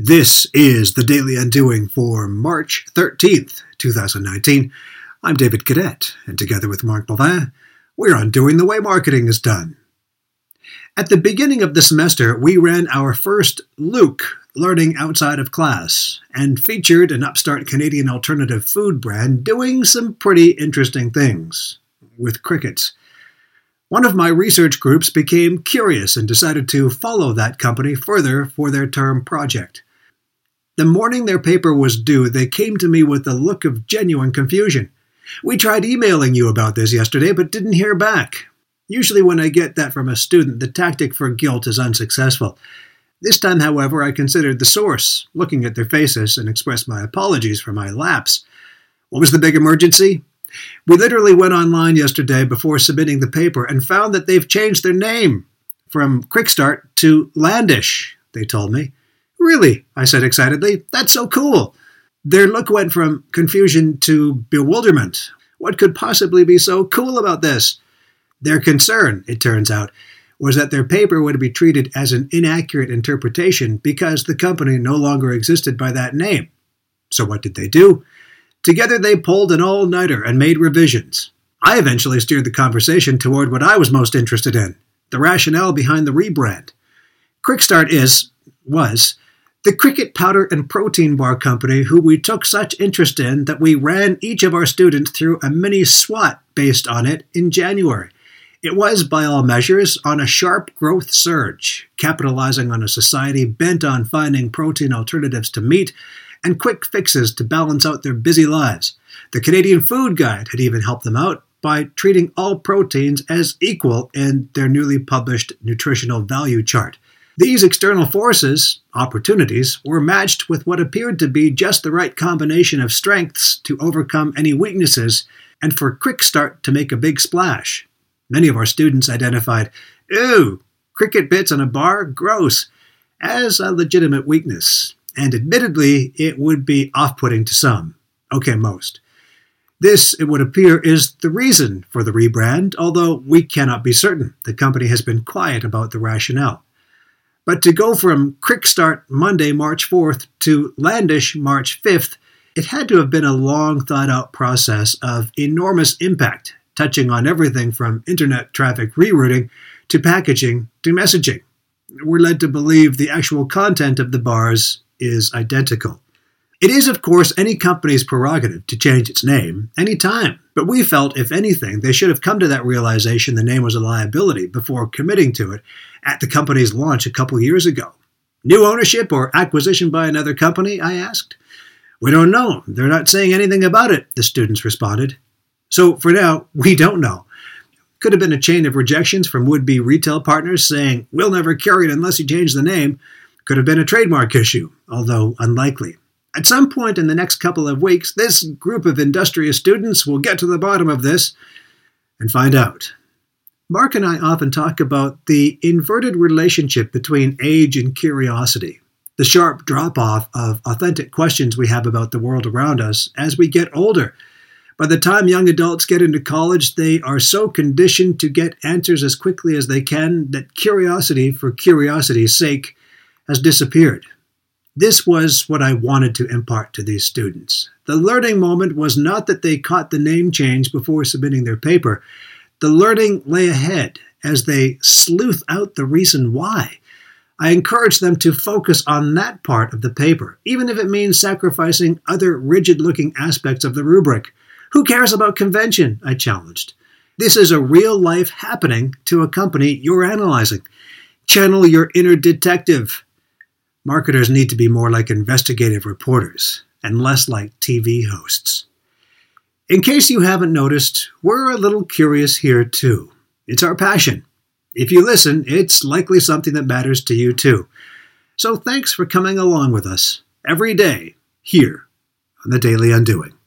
This is the Daily Undoing for March 13th, 2019. I'm David Cadet, and together with Mark Bovin, we're undoing the way marketing is done. At the beginning of the semester, we ran our first Luke learning outside of class and featured an upstart Canadian alternative food brand doing some pretty interesting things with crickets. One of my research groups became curious and decided to follow that company further for their term project. The morning their paper was due, they came to me with a look of genuine confusion. We tried emailing you about this yesterday, but didn't hear back. Usually, when I get that from a student, the tactic for guilt is unsuccessful. This time, however, I considered the source, looking at their faces, and expressed my apologies for my lapse. What was the big emergency? We literally went online yesterday before submitting the paper and found that they've changed their name from Quickstart to Landish, they told me. Really? I said excitedly. That's so cool. Their look went from confusion to bewilderment. What could possibly be so cool about this? Their concern, it turns out, was that their paper would be treated as an inaccurate interpretation because the company no longer existed by that name. So what did they do? Together they pulled an all nighter and made revisions. I eventually steered the conversation toward what I was most interested in the rationale behind the rebrand. Quickstart is, was, the Cricket Powder and Protein Bar Company, who we took such interest in that we ran each of our students through a mini SWOT based on it in January. It was, by all measures, on a sharp growth surge, capitalizing on a society bent on finding protein alternatives to meat and quick fixes to balance out their busy lives. The Canadian Food Guide had even helped them out by treating all proteins as equal in their newly published nutritional value chart. These external forces, opportunities, were matched with what appeared to be just the right combination of strengths to overcome any weaknesses and for Quick Start to make a big splash. Many of our students identified, ew, cricket bits on a bar, gross, as a legitimate weakness. And admittedly, it would be off putting to some. Okay, most. This, it would appear, is the reason for the rebrand, although we cannot be certain. The company has been quiet about the rationale. But to go from Quick Start Monday, March 4th to Landish March 5th, it had to have been a long thought out process of enormous impact, touching on everything from internet traffic rerouting to packaging to messaging. We're led to believe the actual content of the bars is identical. It is, of course, any company's prerogative to change its name any time, but we felt, if anything, they should have come to that realization the name was a liability before committing to it at the company's launch a couple years ago. New ownership or acquisition by another company? I asked. We don't know. They're not saying anything about it, the students responded. So for now, we don't know. Could have been a chain of rejections from would be retail partners saying, we'll never carry it unless you change the name. Could have been a trademark issue, although unlikely. At some point in the next couple of weeks, this group of industrious students will get to the bottom of this and find out. Mark and I often talk about the inverted relationship between age and curiosity, the sharp drop off of authentic questions we have about the world around us as we get older. By the time young adults get into college, they are so conditioned to get answers as quickly as they can that curiosity for curiosity's sake has disappeared. This was what I wanted to impart to these students. The learning moment was not that they caught the name change before submitting their paper. The learning lay ahead as they sleuth out the reason why. I encourage them to focus on that part of the paper, even if it means sacrificing other rigid looking aspects of the rubric. Who cares about convention? I challenged. This is a real life happening to a company you're analyzing. Channel your inner detective. Marketers need to be more like investigative reporters and less like TV hosts. In case you haven't noticed, we're a little curious here too. It's our passion. If you listen, it's likely something that matters to you too. So thanks for coming along with us every day here on the Daily Undoing.